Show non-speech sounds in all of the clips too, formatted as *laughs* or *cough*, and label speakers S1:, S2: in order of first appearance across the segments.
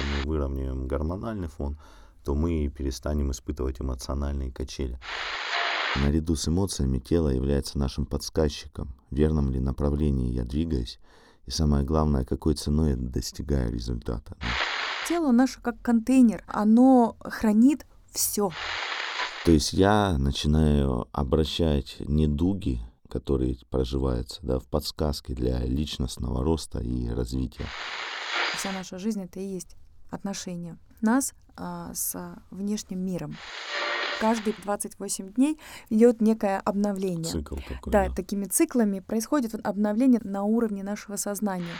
S1: если мы выровняем гормональный фон, то мы перестанем испытывать эмоциональные качели. Наряду с эмоциями тело является нашим подсказчиком, в верном ли направлении я двигаюсь, и самое главное, какой ценой я достигаю результата.
S2: Тело наше как контейнер, оно хранит все.
S1: То есть я начинаю обращать недуги, которые проживаются, да, в подсказки для личностного роста и развития.
S2: Вся наша жизнь это и есть отношения нас а, с внешним миром. Каждые 28 дней идет некое обновление.
S1: Цикл такой.
S2: Да, такими циклами происходит обновление на уровне нашего сознания.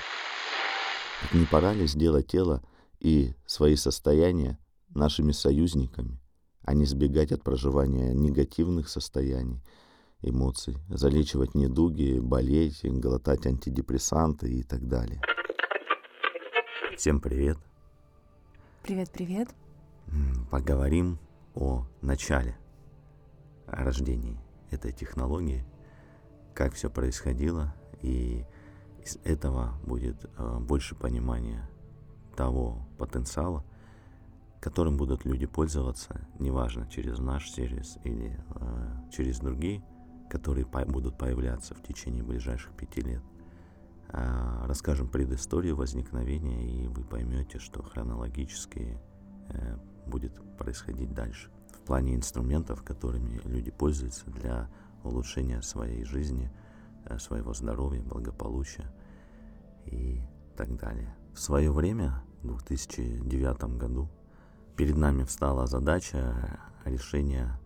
S1: Не пора ли сделать тело и свои состояния нашими союзниками, а не сбегать от проживания негативных состояний, эмоций, залечивать недуги, болеть, глотать антидепрессанты и так далее. Всем привет!
S2: Привет, привет!
S1: Поговорим о начале, о рождении этой технологии, как все происходило, и из этого будет э, больше понимания того потенциала, которым будут люди пользоваться, неважно, через наш сервис или э, через другие, которые по будут появляться в течение ближайших пяти лет. Э, расскажем предысторию возникновения, и вы поймете, что хронологически э, будет происходить дальше. В плане инструментов, которыми люди пользуются для улучшения своей жизни, э, своего здоровья, благополучия и так далее. В свое время, в 2009 году, перед нами встала задача решения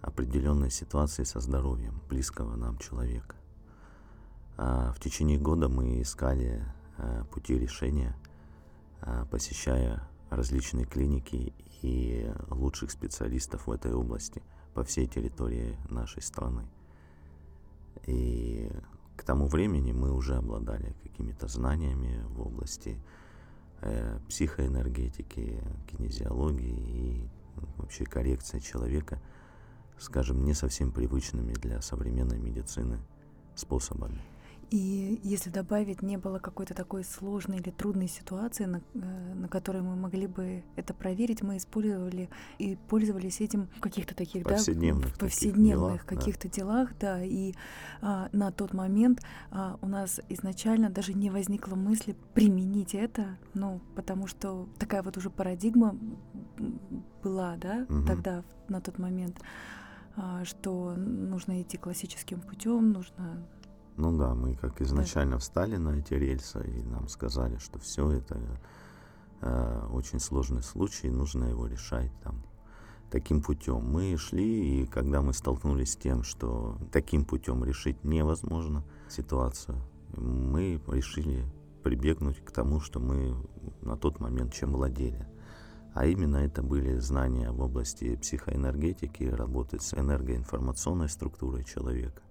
S1: определенной ситуации со здоровьем близкого нам человека. А в течение года мы искали э, пути решения, э, посещая различные клиники и лучших специалистов в этой области по всей территории нашей страны. И к тому времени мы уже обладали какими-то знаниями в области э, психоэнергетики, кинезиологии и вообще коррекции человека, скажем, не совсем привычными для современной медицины способами.
S2: И если добавить, не было какой-то такой сложной или трудной ситуации, на, э, на которой мы могли бы это проверить, мы использовали и пользовались этим в каких-то таких,
S1: повседневных
S2: да, в повседневных каких-то
S1: да.
S2: делах, да. И а, на тот момент а, у нас изначально даже не возникло мысли применить это, ну, потому что такая вот уже парадигма была, да,
S1: Мгм.
S2: тогда на тот момент, а, что нужно идти классическим путем, нужно
S1: Ну да, мы как изначально встали на эти рельсы, и нам сказали, что все это э, очень сложный случай, нужно его решать там таким путем. Мы шли, и когда мы столкнулись с тем, что таким путем решить невозможно ситуацию, мы решили прибегнуть к тому, что мы на тот момент чем владели. А именно это были знания в области психоэнергетики, работы с энергоинформационной структурой человека.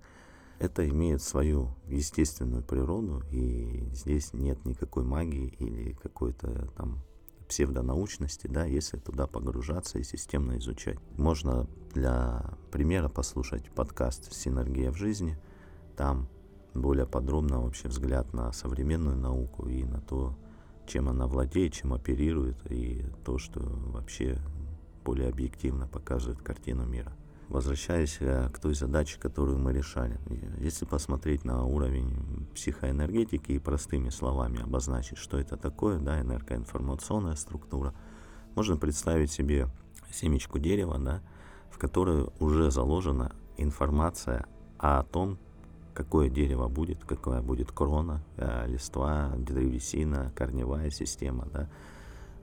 S1: Это имеет свою естественную природу, и здесь нет никакой магии или какой-то там псевдонаучности, да, если туда погружаться и системно изучать. Можно для примера послушать подкаст «Синергия в жизни». Там более подробно вообще взгляд на современную науку и на то, чем она владеет, чем оперирует, и то, что вообще более объективно показывает картину мира. Возвращаясь э, к той задаче, которую мы решали. Если посмотреть на уровень психоэнергетики и простыми словами обозначить, что это такое, да, энергоинформационная структура, можно представить себе семечку дерева, да, в которой уже заложена информация о том, какое дерево будет, какая будет крона, э, листва, древесина, корневая система, да,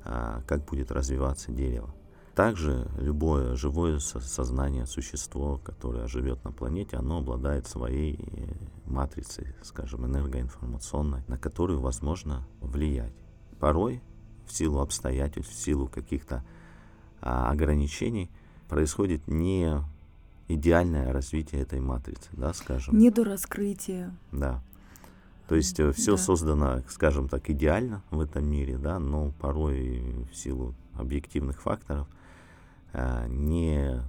S1: а, как будет развиваться дерево. Также любое живое сознание, существо, которое живет на планете, оно обладает своей э, матрицей, скажем, энергоинформационной, на которую возможно влиять. Порой в силу обстоятельств, в силу каких-то а, ограничений происходит не идеальное развитие этой матрицы, да, скажем.
S2: недораскрытие.
S1: Да. То есть все
S2: Да.
S1: создано, скажем так, идеально в этом мире, да, но порой в силу объективных факторов э, не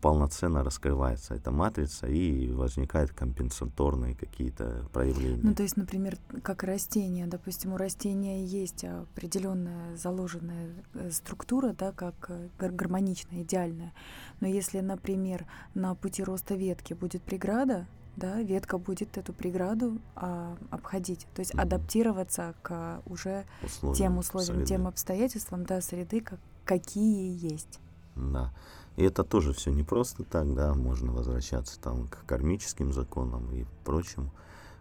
S1: полноценно раскрывается эта матрица и возникают компенсаторные какие-то проявления.
S2: Ну, то есть, например, как растение, допустим, у растения есть определенная заложенная э, структура, да, как э, гармоничная, идеальная. Но если, например, на пути роста ветки будет преграда, да, ветка будет эту преграду а, обходить, то есть mm-hmm. адаптироваться к уже условиям, тем условиям, среды. тем обстоятельствам, да, среды, как, какие есть.
S1: Да. И это тоже все не просто так, да, можно возвращаться там к кармическим законам и прочему,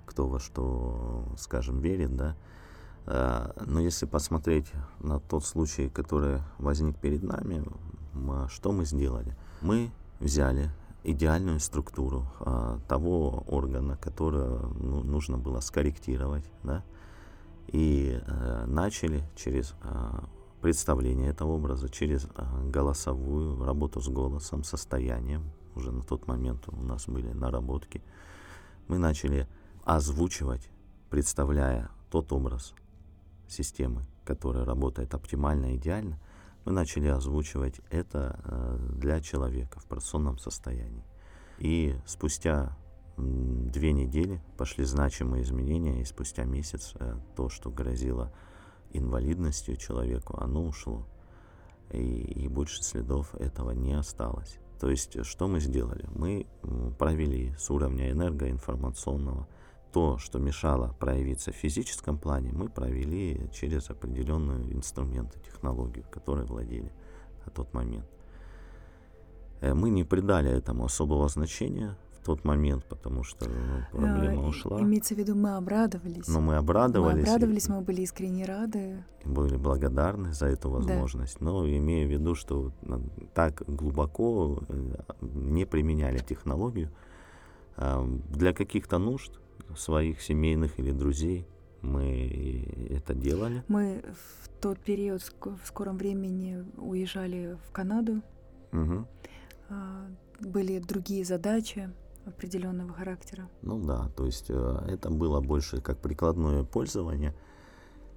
S1: кто во что, скажем, верит, да. А, но если посмотреть на тот случай, который возник перед нами, что мы сделали? Мы взяли идеальную структуру а, того органа, который ну, нужно было скорректировать, да, и а, начали через а, представление этого образа, через а, голосовую работу с голосом, состоянием, уже на тот момент у нас были наработки, мы начали озвучивать, представляя тот образ системы, которая работает оптимально, идеально, мы начали озвучивать это э, для человека в операционном состоянии. И спустя две недели пошли значимые изменения, и спустя месяц э, то, что грозило инвалидностью человеку, оно ушло. И, и больше следов этого не осталось. То есть, что мы сделали? Мы провели с уровня энергоинформационного то, что мешало проявиться в физическом плане, мы провели через определенные инструменты, технологию, которой владели на тот момент. Э, мы не придали этому особого значения тот момент, потому что ну, проблема а, ушла.
S2: Имеется в виду, мы обрадовались.
S1: Но мы обрадовались.
S2: Мы обрадовались, и, мы были искренне рады.
S1: Были благодарны за эту возможность. Да. Но имея в виду, что так глубоко э, не применяли технологию для каких-то нужд, своих семейных или друзей. Мы это делали.
S2: Мы в тот период в скором времени уезжали в Канаду.
S1: Угу.
S2: Были другие задачи определенного характера.
S1: Ну да, то есть э, это было больше как прикладное пользование.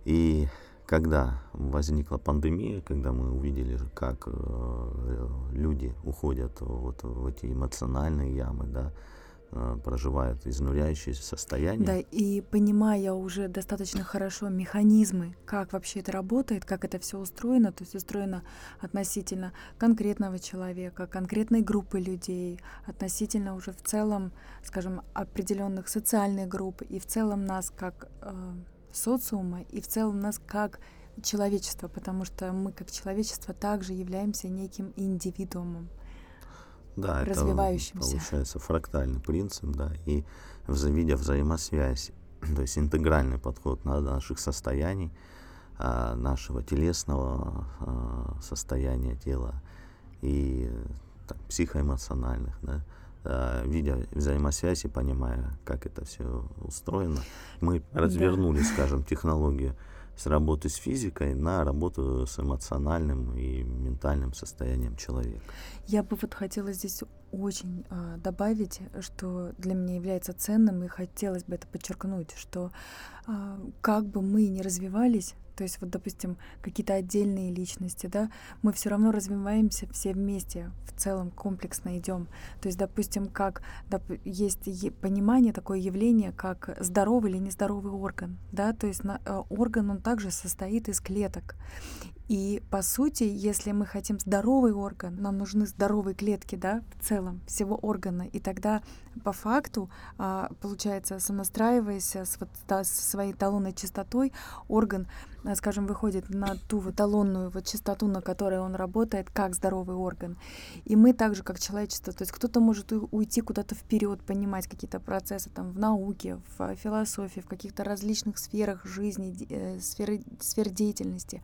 S1: И когда возникла пандемия, когда мы увидели, как э, люди уходят вот в эти эмоциональные ямы, да, проживают изнуряющее состояние.
S2: Да, и понимая уже достаточно хорошо механизмы, как вообще это работает, как это все устроено, то есть устроено относительно конкретного человека, конкретной группы людей, относительно уже в целом, скажем, определенных социальных групп, и в целом нас как э, социума, и в целом нас как человечество, потому что мы как человечество также являемся неким индивидуумом
S1: да, развивающимся. Это получается фрактальный принцип, да, и видя взаимосвязь, *clears throat* то есть интегральный подход на наших состояний, а, нашего телесного а, состояния тела и так, психоэмоциональных, да, а, видя взаимосвязь и понимая, как это все устроено, мы развернули, да. скажем, технологию с работы с физикой на работу с эмоциональным и ментальным состоянием человека.
S2: Я бы вот хотела здесь очень э, добавить, что для меня является ценным, и хотелось бы это подчеркнуть, что э, как бы мы ни развивались, то есть вот, допустим, какие-то отдельные личности, да, мы все равно развиваемся все вместе, в целом комплексно идем. То есть, допустим, как доп, есть понимание, такое явление, как здоровый или нездоровый орган, да, то есть на, э, орган, он также состоит из клеток. И по сути, если мы хотим здоровый орган, нам нужны здоровые клетки, да, в целом всего органа. И тогда по факту, а, получается, сонастраиваясь с, вот, да, со своей талонной частотой, орган, а, скажем, выходит на ту вот талонную вот частоту, на которой он работает, как здоровый орган. И мы также, как человечество, то есть кто-то может уйти куда-то вперед, понимать какие-то процессы там в науке, в философии, в каких-то различных сферах жизни, э, сферы, сфер деятельности.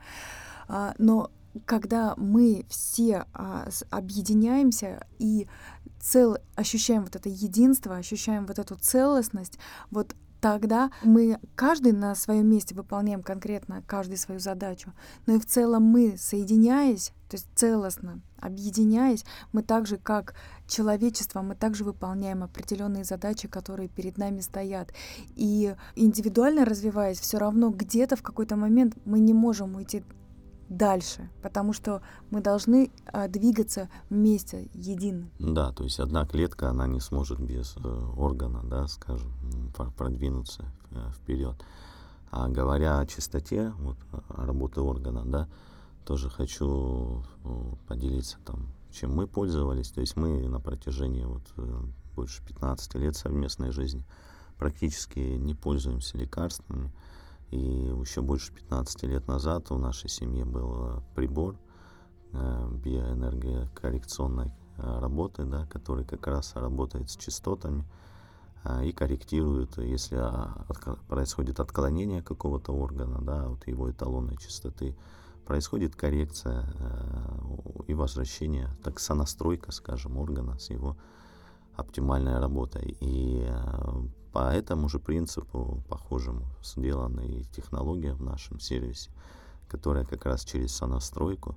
S2: А, но когда мы все а, объединяемся и цел, ощущаем вот это единство, ощущаем вот эту целостность, вот тогда мы каждый на своем месте выполняем конкретно каждый свою задачу, но и в целом мы, соединяясь, то есть целостно, объединяясь, мы также как человечество, мы также выполняем определенные задачи, которые перед нами стоят. И индивидуально развиваясь, все равно где-то в какой-то момент мы не можем уйти дальше, потому что мы должны а, двигаться вместе, едино.
S1: Да, то есть одна клетка, она не сможет без э, органа, да, скажем, продвинуться э, вперед. А говоря о чистоте вот, работы органа, да, тоже хочу э, поделиться там, чем мы пользовались. То есть мы на протяжении вот э, больше 15 лет совместной жизни практически не пользуемся лекарствами. И еще больше 15 лет назад в нашей семье был прибор э, биоэнергокоррекционной э, работы, да, который как раз работает с частотами э, и корректирует, если а, происходит отклонение какого-то органа да, от его эталонной частоты, происходит коррекция и возвращение, так сонастройка, скажем, органа с его оптимальной работой. И по этому же принципу, похожему, сделана и технология в нашем сервисе, которая как раз через сонастройку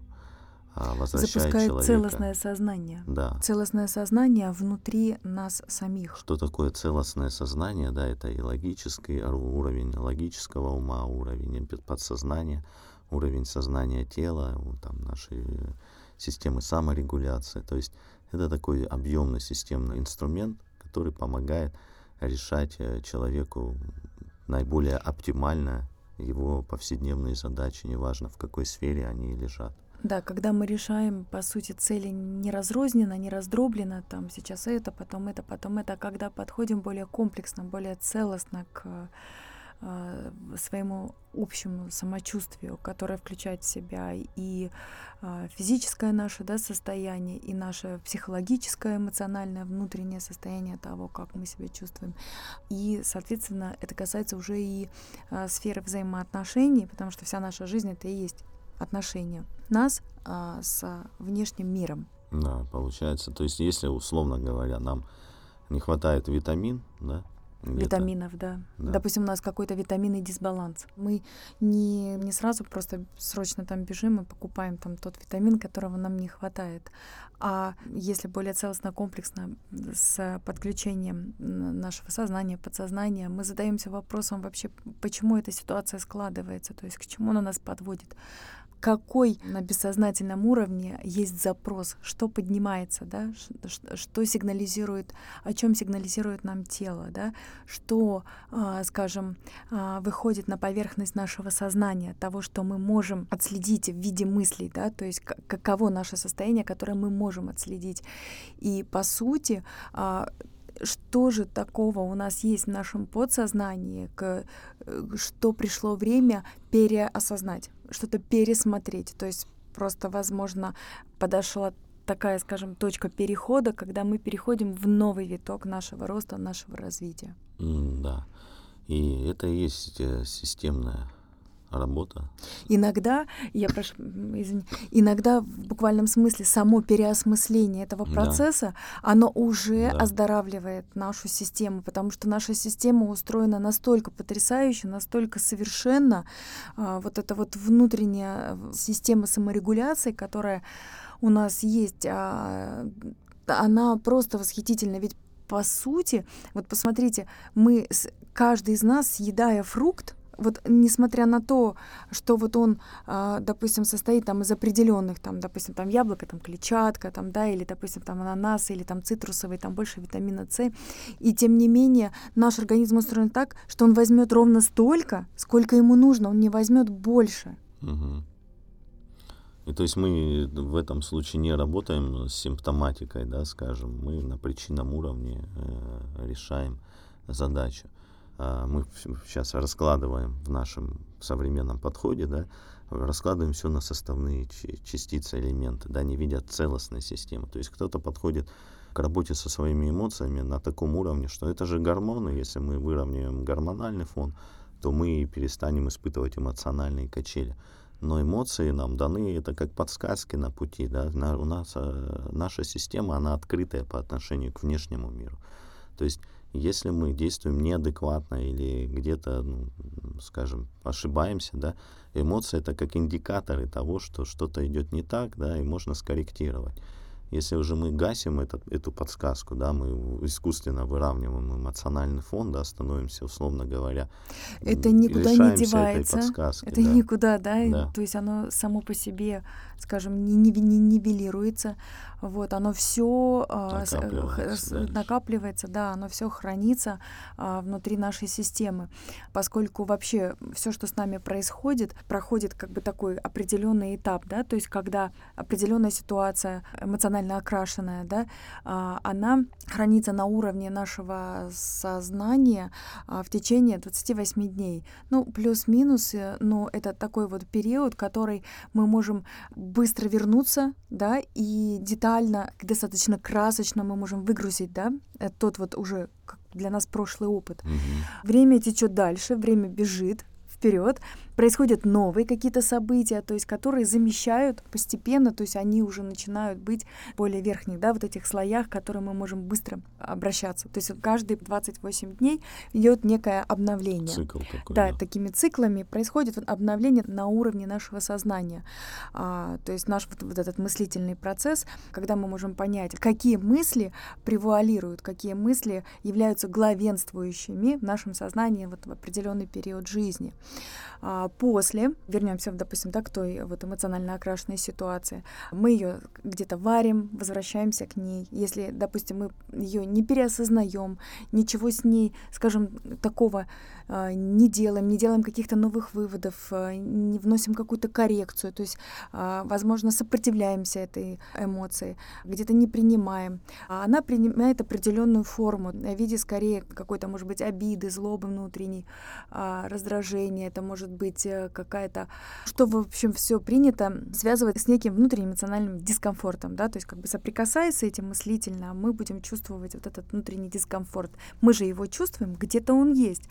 S1: а, возвращает
S2: Запускает
S1: человека.
S2: целостное сознание.
S1: Да.
S2: Целостное сознание внутри нас самих.
S1: Что такое целостное сознание? Да, это и логический уровень логического ума, уровень подсознания, уровень сознания тела, там наши системы саморегуляции. То есть это такой объемный системный инструмент, который помогает решать э, человеку наиболее оптимально его повседневные задачи, неважно в какой сфере они лежат.
S2: Да, когда мы решаем, по сути, цели не разрозненно, не раздробленно, там сейчас это, потом это, потом это, а когда подходим более комплексно, более целостно к своему общему самочувствию, которое включает в себя и э, физическое наше да, состояние, и наше психологическое, эмоциональное, внутреннее состояние того, как мы себя чувствуем. И, соответственно, это касается уже и э, сферы взаимоотношений, потому что вся наша жизнь это и есть отношения нас с внешним миром.
S1: Да, получается. То есть, если, условно говоря, нам не хватает витамин, да,
S2: Витаминов, да. да. Допустим, у нас какой-то витаминный дисбаланс. Мы не, не сразу просто срочно там бежим и покупаем там тот витамин, которого нам не хватает. А если более целостно, комплексно, с подключением нашего сознания, подсознания, мы задаемся вопросом вообще, почему эта ситуация складывается, то есть к чему она нас подводит какой на бессознательном уровне есть запрос, что поднимается, да, что сигнализирует, о чем сигнализирует нам тело, да, что, а, скажем, а, выходит на поверхность нашего сознания, того, что мы можем отследить в виде мыслей, да, то есть каково наше состояние, которое мы можем отследить. И по сути, а, что же такого у нас есть в нашем подсознании, э, что пришло время переосознать что-то пересмотреть. То есть просто, возможно, подошла такая, скажем, точка перехода, когда мы переходим в новый виток нашего роста, нашего развития.
S1: Mm, да. И это и есть э, системная работа.
S2: Иногда, я прошу, извини, иногда в буквальном смысле само переосмысление этого процесса, да. оно уже да. оздоравливает нашу систему, потому что наша система устроена настолько потрясающе, настолько совершенно, а, вот эта вот внутренняя система саморегуляции, которая у нас есть, а, она просто восхитительна, ведь по сути, вот посмотрите, мы, каждый из нас, съедая фрукт, вот несмотря на то, что вот он, э, допустим, состоит там из определенных, там, допустим, там яблоко, там клетчатка, там, да, или, допустим, там ананас, или там цитрусовый, там больше витамина С, и тем не менее наш организм устроен так, что он возьмет ровно столько, сколько ему нужно, он не возьмет больше.
S1: Угу. И то есть мы в этом случае не работаем с симптоматикой, да, скажем, мы на причинном уровне э, решаем задачу. А, мы сейчас раскладываем в нашем современном подходе, да, раскладываем все на составные частицы, элементы, да, не видя целостной системы. То есть кто-то подходит к работе со своими эмоциями на таком уровне, что это же гормоны, если мы выровняем гормональный фон, то мы перестанем испытывать эмоциональные качели. Но эмоции нам даны, это как подсказки на пути, да, на, у нас а, наша система, она открытая по отношению к внешнему миру. То есть если мы действуем неадекватно или где-то, ну, скажем, ошибаемся, да, эмоции это как индикаторы того, что что-то идет не так, да, и можно скорректировать. Если уже мы гасим этот, эту подсказку, да, мы искусственно выравниваем эмоциональный фон, да, становимся, условно говоря,
S2: это никуда не девается, это да. никуда, да, да, то есть оно само по себе, скажем, не, не, не нивелируется, вот, оно все а, накапливается, э, накапливается, да, оно все хранится а, внутри нашей системы, поскольку вообще все, что с нами происходит, проходит как бы такой определенный этап, да, то есть когда определенная ситуация эмоционально окрашенная, да, а, она хранится на уровне нашего сознания а, в течение 28 дней. Ну, плюс-минус, э, но это такой вот период, который мы можем быстро вернуться, да, и детально, достаточно красочно мы можем выгрузить, да, э, тот вот уже для нас прошлый опыт. Угу. Время течет дальше, время бежит вперед, происходят новые какие-то события, то есть которые замещают постепенно, то есть они уже начинают быть более верхних, да, вот этих слоях, к которым мы можем быстро обращаться. То есть каждые 28 дней идет некое обновление.
S1: Цикл такой.
S2: Да, да. такими циклами происходит обновление на уровне нашего сознания. А, то есть наш вот, вот этот мыслительный процесс, когда мы можем понять, какие мысли превуалируют, какие мысли являются главенствующими в нашем сознании вот в определенный период жизни. А после, вернемся, допустим, да, к той вот эмоционально окрашенной ситуации, мы ее где-то варим, возвращаемся к ней. Если, допустим, мы ее не переосознаем, ничего с ней, скажем, такого не делаем, не делаем каких-то новых выводов, а, не вносим какую-то коррекцию, то есть, а, возможно, сопротивляемся этой эмоции, где-то не принимаем. Она принимает определенную форму в виде скорее какой-то, может быть, обиды, злобы внутренней, раздражения, это может быть э, какая-то, что, в общем, все принято связывать с неким внутренним эмоциональным дискомфортом, да, то есть как бы соприкасаясь с этим мыслительно, мы будем чувствовать вот этот внутренний дискомфорт. Мы же его чувствуем, где-то он есть.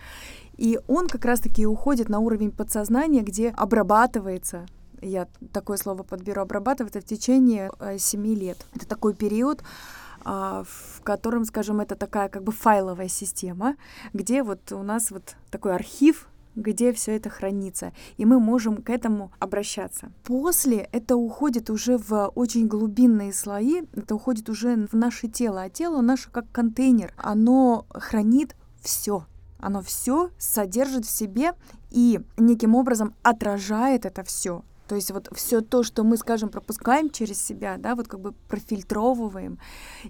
S2: И он как раз-таки уходит на уровень подсознания, где обрабатывается. Я такое слово подберу, обрабатывается в течение э, 7 лет. Это такой период, а, в котором, скажем, это такая как бы файловая система, где вот у нас вот такой архив где все это хранится, и мы можем к этому обращаться. После это уходит уже в очень глубинные слои, это уходит уже в наше тело, а тело наше как контейнер, оно хранит все, оно все содержит в себе и неким образом отражает это все. То есть вот все то, что мы, скажем, пропускаем через себя, да, вот как бы профильтровываем,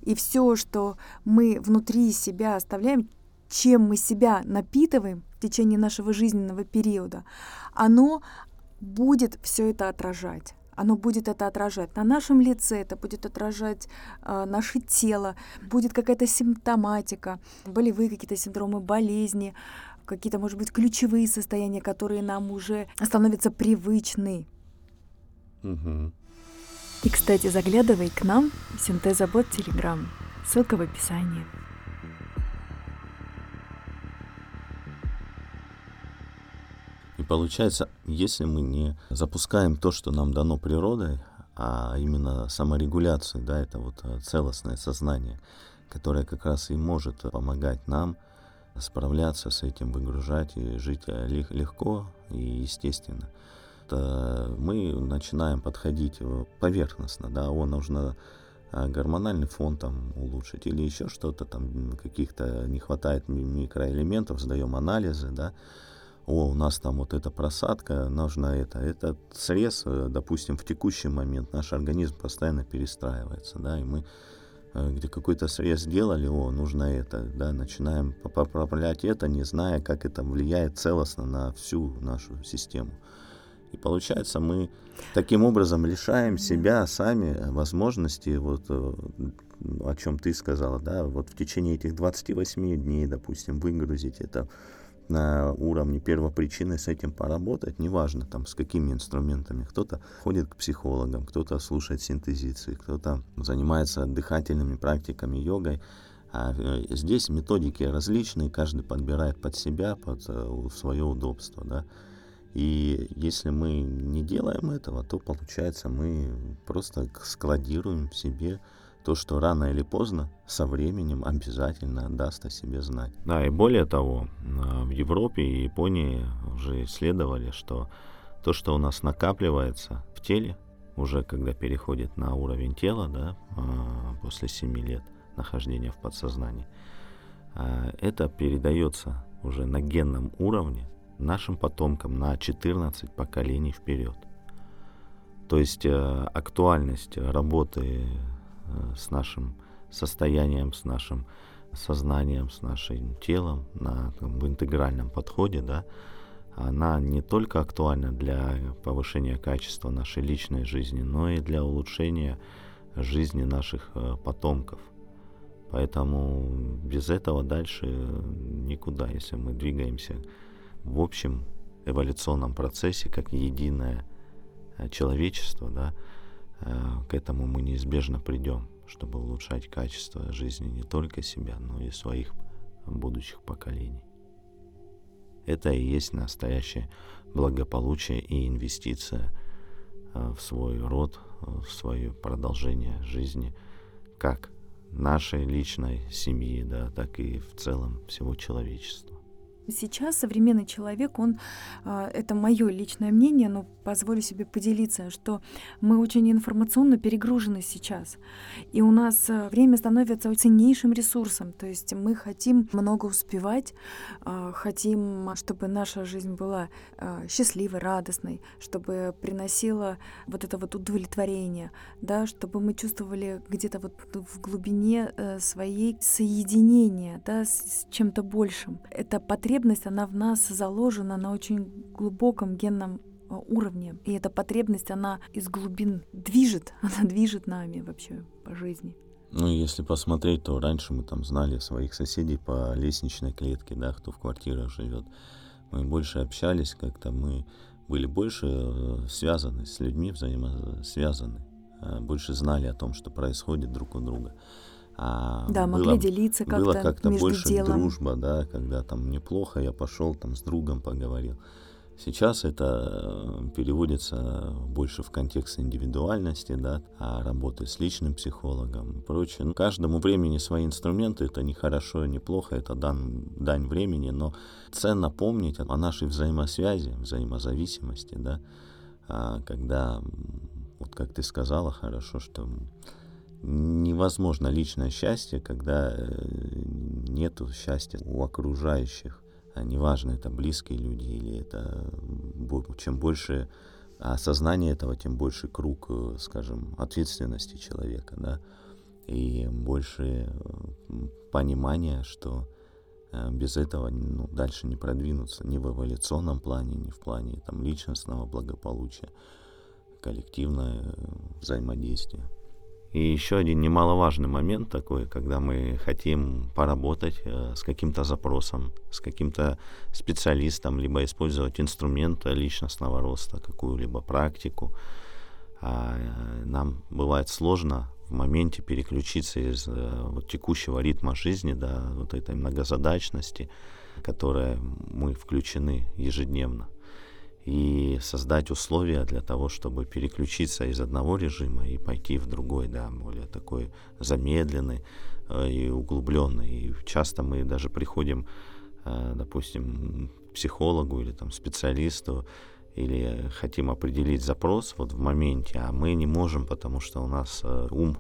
S2: и все, что мы внутри себя оставляем, чем мы себя напитываем в течение нашего жизненного периода, оно будет все это отражать оно будет это отражать на нашем лице, это будет отражать э, наше тело, будет какая-то симптоматика, болевые какие-то синдромы, болезни, какие-то, может быть, ключевые состояния, которые нам уже становятся привычны.
S1: Угу.
S2: И, кстати, заглядывай к нам в Синтезобот Телеграм. Ссылка в описании.
S1: Получается, если мы не запускаем то, что нам дано природой, а именно саморегуляцию, да, это вот э, целостное сознание, которое как раз и может помогать нам справляться с этим, выгружать и жить э, легко и естественно. Это мы начинаем подходить э, поверхностно, да, о, нужно гормональный фон там улучшить или еще что-то там, каких-то не хватает микроэлементов, сдаем анализы, да, о, у нас там вот эта просадка, нужно это. Этот срез, э, допустим, в текущий момент наш организм постоянно перестраивается, да, и мы э, где какой-то срез сделали, о, нужно это, да, начинаем поправлять это, не зная, как это влияет целостно на всю нашу систему. И получается, мы таким образом лишаем себя сами возможности, вот э, о чем ты сказала, да, вот в течение этих 28 дней, допустим, выгрузить это на уровне первопричины с этим поработать, неважно там с какими инструментами. Кто-то ходит к психологам, кто-то слушает синтезиции, кто-то занимается дыхательными практиками, йогой. А э, здесь методики различные, каждый подбирает под себя, под э, свое удобство, да. И если мы не делаем этого, то получается мы просто складируем в себе то, что рано или поздно, со временем обязательно даст о себе знать. Да, и более того, а, в Европе и Японии уже исследовали, что то, что у нас накапливается в теле, уже когда переходит на уровень тела, да, а, после 7 лет нахождения в подсознании, а, это передается уже на генном уровне нашим потомкам на 14 поколений вперед. То есть актуальность работы с нашим состоянием, с нашим сознанием, с нашим телом на, там, в интегральном подходе, да, она не только актуальна для повышения качества нашей личной жизни, но и для улучшения жизни наших э, потомков. Поэтому без этого дальше никуда, если мы двигаемся в общем эволюционном процессе как единое э, человечество, да, э, к этому мы неизбежно придем, чтобы улучшать качество жизни не только себя, но и своих будущих поколений. Это и есть настоящее благополучие и инвестиция э, в свой род, в свое продолжение жизни, как нашей личной семьи, да, так и в целом всего человечества.
S2: Сейчас современный человек, он, а, это мое личное мнение, но позволю себе поделиться, что мы очень информационно перегружены сейчас. И у нас а, время становится ценнейшим ресурсом. То есть мы хотим много успевать, а, хотим, чтобы наша жизнь была счастливой, радостной, чтобы приносила вот это вот удовлетворение, да, чтобы мы чувствовали где-то вот в глубине э, своей соединения да, с чем-то большим. Это потребность потребность, она в нас заложена на очень глубоком генном а, уровне. И эта потребность, она из глубин движет, *laughs* она движет нами вообще по жизни.
S1: Ну, если посмотреть, то раньше мы там знали своих соседей по лестничной клетке, да, кто в квартирах живет. Мы больше общались как-то, мы были больше э, связаны с людьми, взаимосвязаны, э, больше знали о том, что происходит друг у друга.
S2: А да, было, могли делиться как-то
S1: Было как-то больше
S2: делом.
S1: дружба, да, когда там мне плохо, я пошел там с другом поговорил. Сейчас это э, переводится больше в контекст индивидуальности, да, а работы с личным психологом и прочее. Ну, каждому времени свои инструменты, это не хорошо, не плохо, это дан, дань времени, но ценно помнить о нашей взаимосвязи, взаимозависимости, да, а, когда, вот как ты сказала, хорошо, что невозможно личное счастье, когда э, нет счастья у окружающих. А неважно, это близкие люди или это чем больше осознание этого, тем больше круг, э, скажем, ответственности человека, да, и больше э, понимания, что без этого ну, дальше не продвинуться ни в эволюционном плане, ни в плане там, личностного благополучия, коллективное взаимодействие. И еще один немаловажный момент такой, когда мы хотим поработать э, с каким-то запросом, с каким-то специалистом, либо использовать инструмент личностного роста, какую-либо практику, а, э, нам бывает сложно в моменте переключиться из э, вот, текущего ритма жизни до вот этой многозадачности, которая мы включены ежедневно и создать условия для того, чтобы переключиться из одного режима и пойти в другой, да, более такой замедленный э, и углубленный. И часто мы даже приходим, э, допустим, к психологу или там специалисту, или хотим определить запрос вот в моменте, а мы не можем, потому что у нас э, ум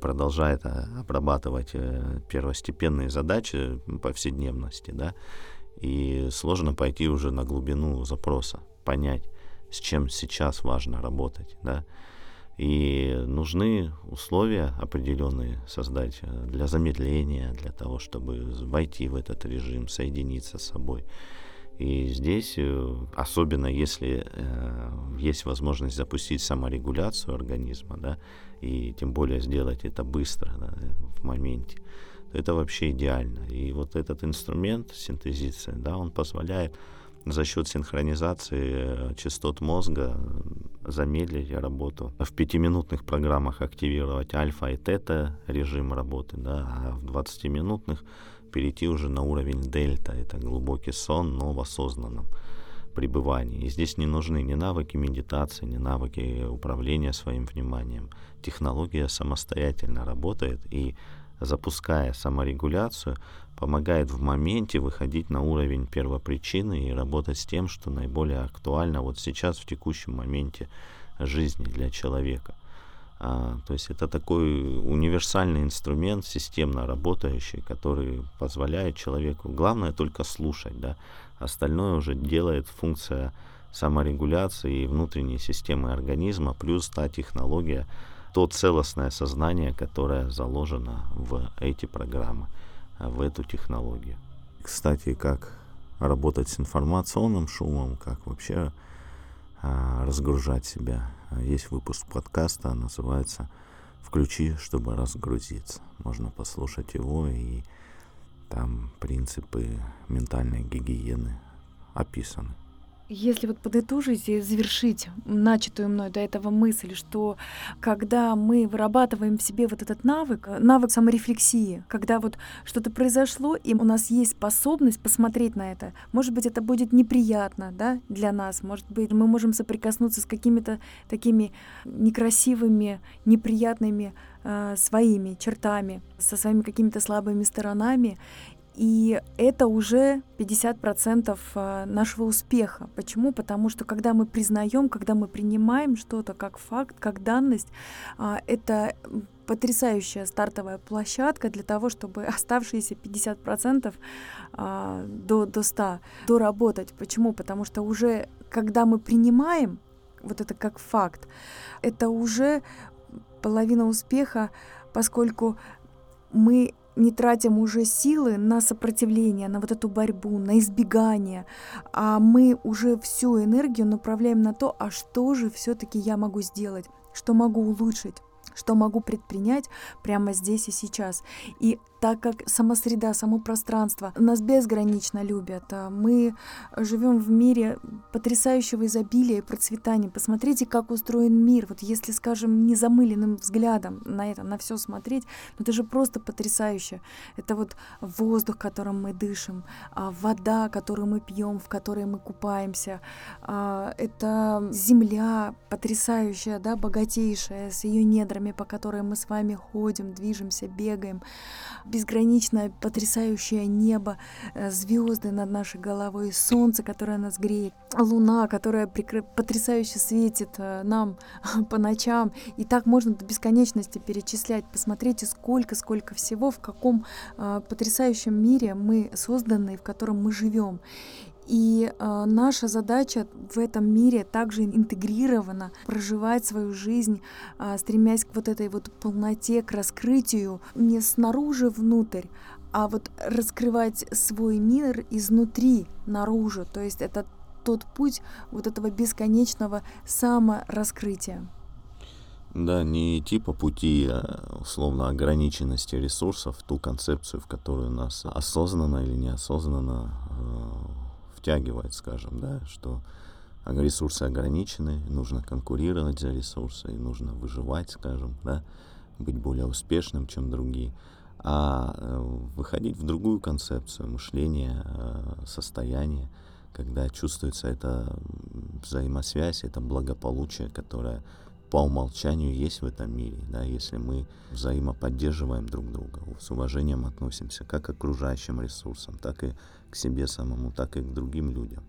S1: продолжает обрабатывать первостепенные задачи повседневности, да, и сложно пойти уже на глубину запроса, понять, с чем сейчас важно работать, да. И нужны условия определенные создать э, для замедления, для того, чтобы войти в этот режим, соединиться с собой. И здесь, э, особенно если э, есть возможность запустить саморегуляцию организма, да, и тем более сделать это быстро, да, в моменте, это вообще идеально. И вот этот инструмент синтезиции, да, он позволяет за счет синхронизации э, частот мозга замедлить работу. В пятиминутных программах активировать альфа и тета режим работы, да, а в 20-минутных перейти уже на уровень дельта. Это глубокий сон, но в осознанном пребывании. И здесь не нужны ни навыки медитации, ни навыки управления своим вниманием. Технология самостоятельно работает и запуская саморегуляцию, помогает в моменте выходить на уровень первопричины и работать с тем, что наиболее актуально вот сейчас, в текущем моменте жизни для человека. А, то есть это такой универсальный инструмент, системно работающий, который позволяет человеку, главное только слушать, да, остальное уже делает функция саморегуляции и внутренней системы организма, плюс та технология, то целостное сознание, которое заложено в эти программы, в эту технологию. Кстати, как работать с информационным шумом, как вообще а, разгружать себя. Есть выпуск подкаста, называется «Включи, чтобы разгрузиться». Можно послушать его, и там принципы ментальной гигиены описаны.
S2: Если вот подытожить и завершить начатую мной до этого мысль, что когда мы вырабатываем в себе вот этот навык, навык саморефлексии, когда вот что-то произошло, и у нас есть способность посмотреть на это, может быть, это будет неприятно да, для нас, может быть, мы можем соприкоснуться с какими-то такими некрасивыми, неприятными э, своими чертами, со своими какими-то слабыми сторонами, и это уже 50% э, нашего успеха. Почему? Потому что когда мы признаем, когда мы принимаем что-то как факт, как данность, а, это потрясающая стартовая площадка для того, чтобы оставшиеся 50% а, до, до 100 доработать. Почему? Потому что уже когда мы принимаем вот это как факт, это уже половина успеха, поскольку мы не тратим уже силы на сопротивление, на вот эту борьбу, на избегание, а мы уже всю энергию направляем на то, а что же все-таки я могу сделать, что могу улучшить что могу предпринять прямо здесь и сейчас. И так как сама среда, само пространство нас безгранично любят. А мы живем в мире потрясающего изобилия и процветания. Посмотрите, как устроен мир. Вот если, скажем, незамыленным взглядом на это, на все смотреть, ну это же просто потрясающе. Это вот воздух, которым мы дышим, а вода, которую мы пьем, в которой мы купаемся. А, это земля потрясающая, да, богатейшая, с ее недрами, по которым мы с вами ходим, движемся, бегаем безграничное, потрясающее небо, э, звезды над нашей головой, солнце, которое нас греет, луна, которая потрясающе светит э, нам *laughs* по ночам. И так можно до бесконечности перечислять. Посмотрите, сколько, сколько всего, в каком э, потрясающем мире мы созданы, в котором мы живем. И э, наша задача в этом мире также интегрирована, проживать свою жизнь, э, стремясь к вот этой вот полноте, к раскрытию не снаружи внутрь, а вот раскрывать свой мир изнутри наружу. То есть это тот путь вот этого бесконечного самораскрытия.
S1: Да, не идти по пути а, условно ограниченности ресурсов, ту концепцию, в которую нас осознанно или неосознанно э, втягивает, скажем, да, что ресурсы ограничены, нужно конкурировать за ресурсы, нужно выживать, скажем, да, быть более успешным, чем другие, а э, выходить в другую концепцию мышления, э, состояния, когда чувствуется эта взаимосвязь, это благополучие, которое по умолчанию есть в этом мире, да, если мы взаимоподдерживаем друг друга, с уважением относимся как к окружающим ресурсам, так и к себе самому, так и к другим людям.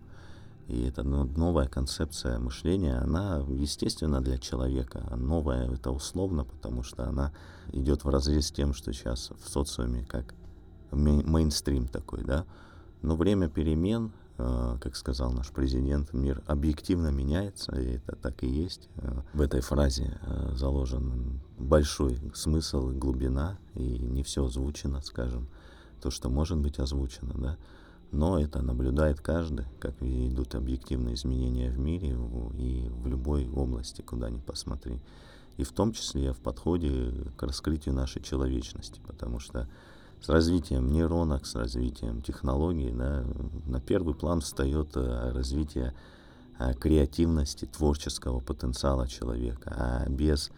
S1: И это новая концепция мышления, она естественно для человека. Новая это условно, потому что она идет в разрез с тем, что сейчас в социуме как мейнстрим такой, да. Но время перемен, э, как сказал наш президент, мир объективно меняется, и это так и есть. Э, в этой фразе э, заложен большой смысл глубина, и не все озвучено, скажем, то, что может быть озвучено, да но это наблюдает каждый, как идут объективные изменения в мире и в любой области, куда ни посмотри. И в том числе в подходе к раскрытию нашей человечности, потому что с развитием нейронок, с развитием технологий, да, на первый план встает э, развитие э, креативности, творческого потенциала человека, а без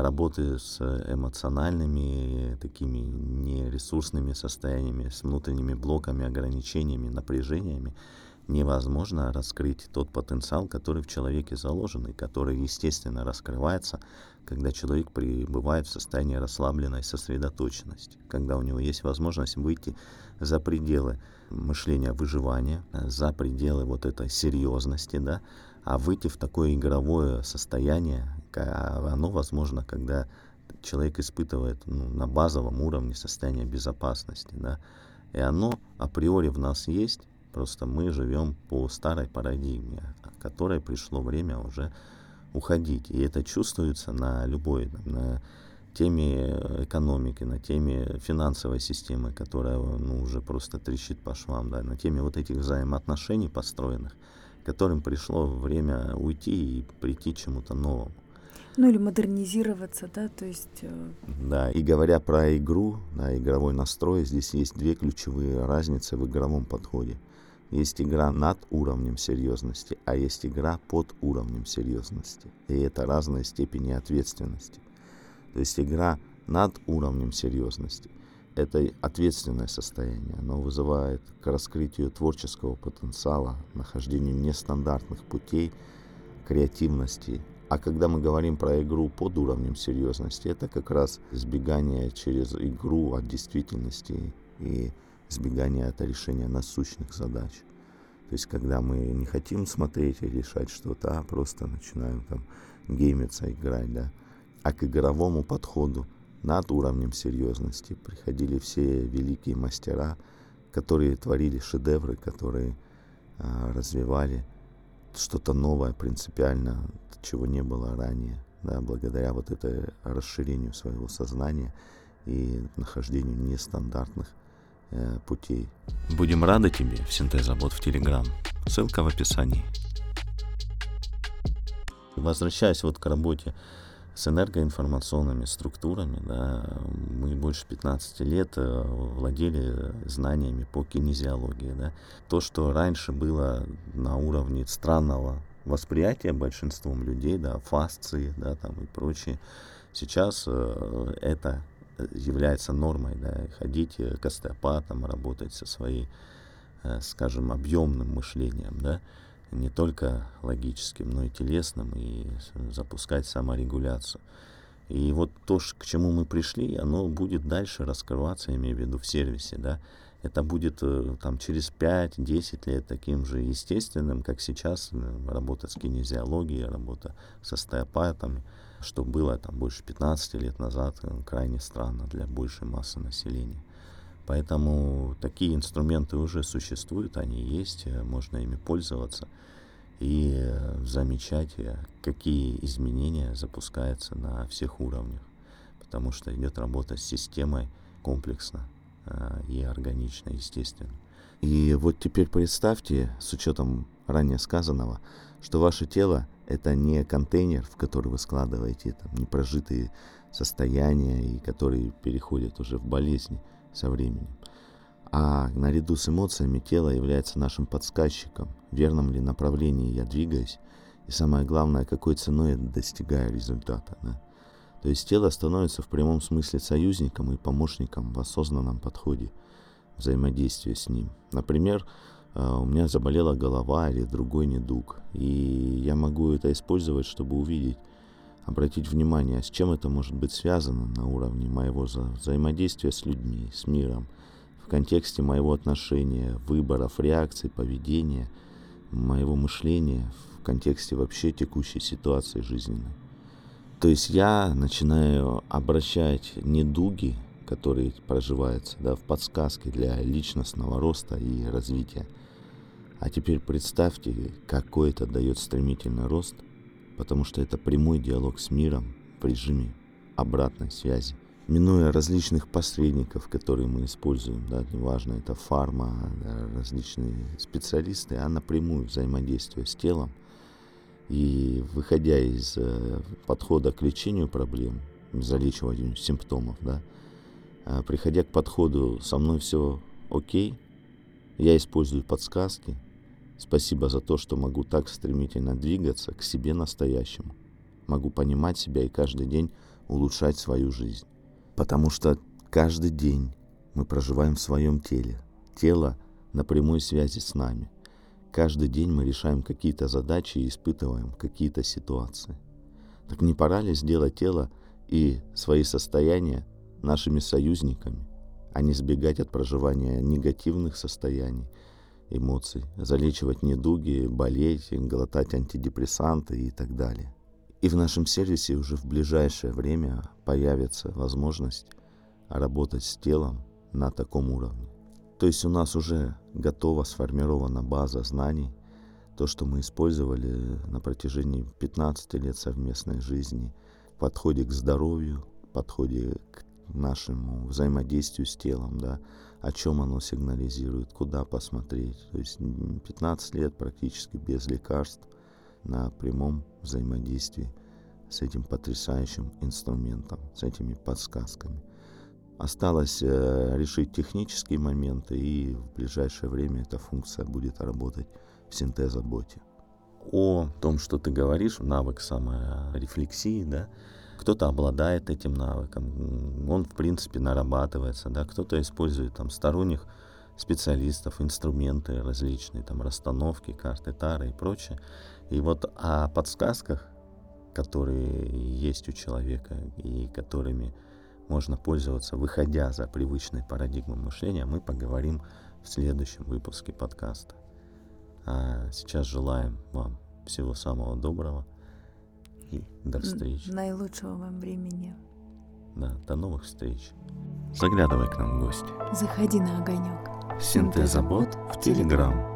S1: работы с эмоциональными, такими нересурсными состояниями, с внутренними блоками, ограничениями, напряжениями, невозможно раскрыть тот потенциал, который в человеке заложен и который, естественно, раскрывается, когда человек пребывает в состоянии расслабленной сосредоточенности, когда у него есть возможность выйти за пределы мышления выживания, за пределы вот этой серьезности, да, А выйти в такое игровое состояние, оно возможно, когда человек испытывает ну, на базовом уровне состояние безопасности, да, и оно априори в нас есть, просто мы живем по старой парадигме, которой пришло время уже уходить. И это чувствуется на любой, на теме экономики, на теме финансовой системы, которая ну, уже просто трещит по швам, да, на теме вот этих взаимоотношений построенных, которым пришло время уйти и прийти к чему-то новому.
S2: Ну или модернизироваться, да, то есть... Э,
S1: да, и говоря про игру, да, игровой настрой, здесь есть две ключевые разницы в игровом подходе. Есть игра над уровнем серьезности, а есть игра под уровнем серьезности. И это разные степени ответственности. То есть игра над уровнем серьезности – это ответственное состояние. Оно вызывает к раскрытию творческого потенциала, нахождению нестандартных путей, креативности, а когда мы говорим про игру под уровнем серьезности, это как раз избегание через игру от действительности и избегание от решения насущных задач. То есть, когда мы не хотим смотреть и решать что-то, а просто начинаем там геймиться, играть, да. А к игровому подходу над уровнем серьезности приходили все великие мастера, которые творили шедевры, которые а, развивали что-то новое принципиально, чего не было ранее, да, благодаря вот этой расширению своего сознания и нахождению нестандартных э, путей. Будем рады тебе в Синтезабот в Телеграм. Ссылка в описании. Возвращаясь вот к работе с энергоинформационными структурами, да, мы больше 15 лет э, владели знаниями по кинезиологии. Да. То, что раньше было на уровне странного восприятия большинством людей, да, фасции, да, там и прочее, сейчас э, это является нормой, да, ходить к остеопатам, работать со своей, э, скажем, объемным мышлением, да, не только логическим, но и телесным, и запускать саморегуляцию. И вот то, к чему мы пришли, оно будет дальше раскрываться, я имею в виду в сервисе, да. Это будет э, там через 5-10 лет таким же естественным, как сейчас э, работа с кинезиологией, работа с остеопатами, что было там больше 15 лет назад, э, крайне странно для большей массы населения. Поэтому такие инструменты уже существуют, они есть, э, можно ими пользоваться и э, замечать, э, какие изменения запускаются на всех уровнях, потому что идет работа с системой комплексно и органично, естественно. И вот теперь представьте, с учетом ранее сказанного, что ваше тело — это не контейнер, в который вы складываете там, непрожитые состояния, и которые переходят уже в болезни — со временем. А наряду с эмоциями тело является нашим подсказчиком, в верном ли направлении я двигаюсь, и самое главное, какой ценой я достигаю результата. Да? То есть тело становится в прямом смысле союзником и помощником в осознанном подходе взаимодействия с ним. Например, э, у меня заболела голова или другой недуг, и я могу это использовать, чтобы увидеть, обратить внимание, с чем это может быть связано на уровне моего взаимодействия с людьми, с миром, в контексте моего отношения, выборов, реакций, поведения, моего мышления, в контексте вообще текущей ситуации жизненной. То есть я начинаю обращать недуги, которые проживаются да, в подсказки для личностного роста и развития. А теперь представьте, какой это дает стремительный рост – потому что это прямой диалог с миром в режиме обратной связи. Минуя различных посредников, которые мы используем, да, неважно, это фарма, различные специалисты, а напрямую взаимодействуя с телом и выходя из э, подхода к лечению проблем, залечиванию симптомов, да, э, приходя к подходу «со мной все окей», я использую подсказки, Спасибо за то, что могу так стремительно двигаться к себе настоящему. Могу понимать себя и каждый день улучшать свою жизнь. Потому что каждый день мы проживаем в своем теле. Тело на прямой связи с нами. Каждый день мы решаем какие-то задачи и испытываем какие-то ситуации. Так не пора ли сделать тело и свои состояния нашими союзниками, а не сбегать от проживания негативных состояний – эмоций, залечивать недуги, болеть, глотать антидепрессанты и так далее. И в нашем сервисе уже в ближайшее время появится возможность работать с телом на таком уровне. То есть у нас уже готова сформирована база знаний, то, что мы использовали на протяжении 15 лет совместной жизни, в подходе к здоровью, подходе к нашему взаимодействию с телом, да, о чем оно сигнализирует, куда посмотреть. То есть 15 лет практически без лекарств на прямом взаимодействии с этим потрясающим инструментом, с этими подсказками. Осталось э, решить технические моменты, и в ближайшее время эта функция будет работать в синтезоботе. О том, что ты говоришь, навык саморефлексии, да, кто-то обладает этим навыком, он, в принципе, нарабатывается, да, кто-то использует там сторонних специалистов, инструменты различные, там расстановки, карты Тары и прочее. И вот о подсказках, которые есть у человека и которыми можно пользоваться, выходя за привычной парадигмой мышления, мы поговорим в следующем выпуске подкаста. А сейчас желаем вам всего самого доброго и до встречи.
S2: Наилучшего вам времени.
S1: Да, до новых встреч. Заглядывай к нам в гости.
S2: Заходи на огонек.
S1: Синтезобот в Телеграм.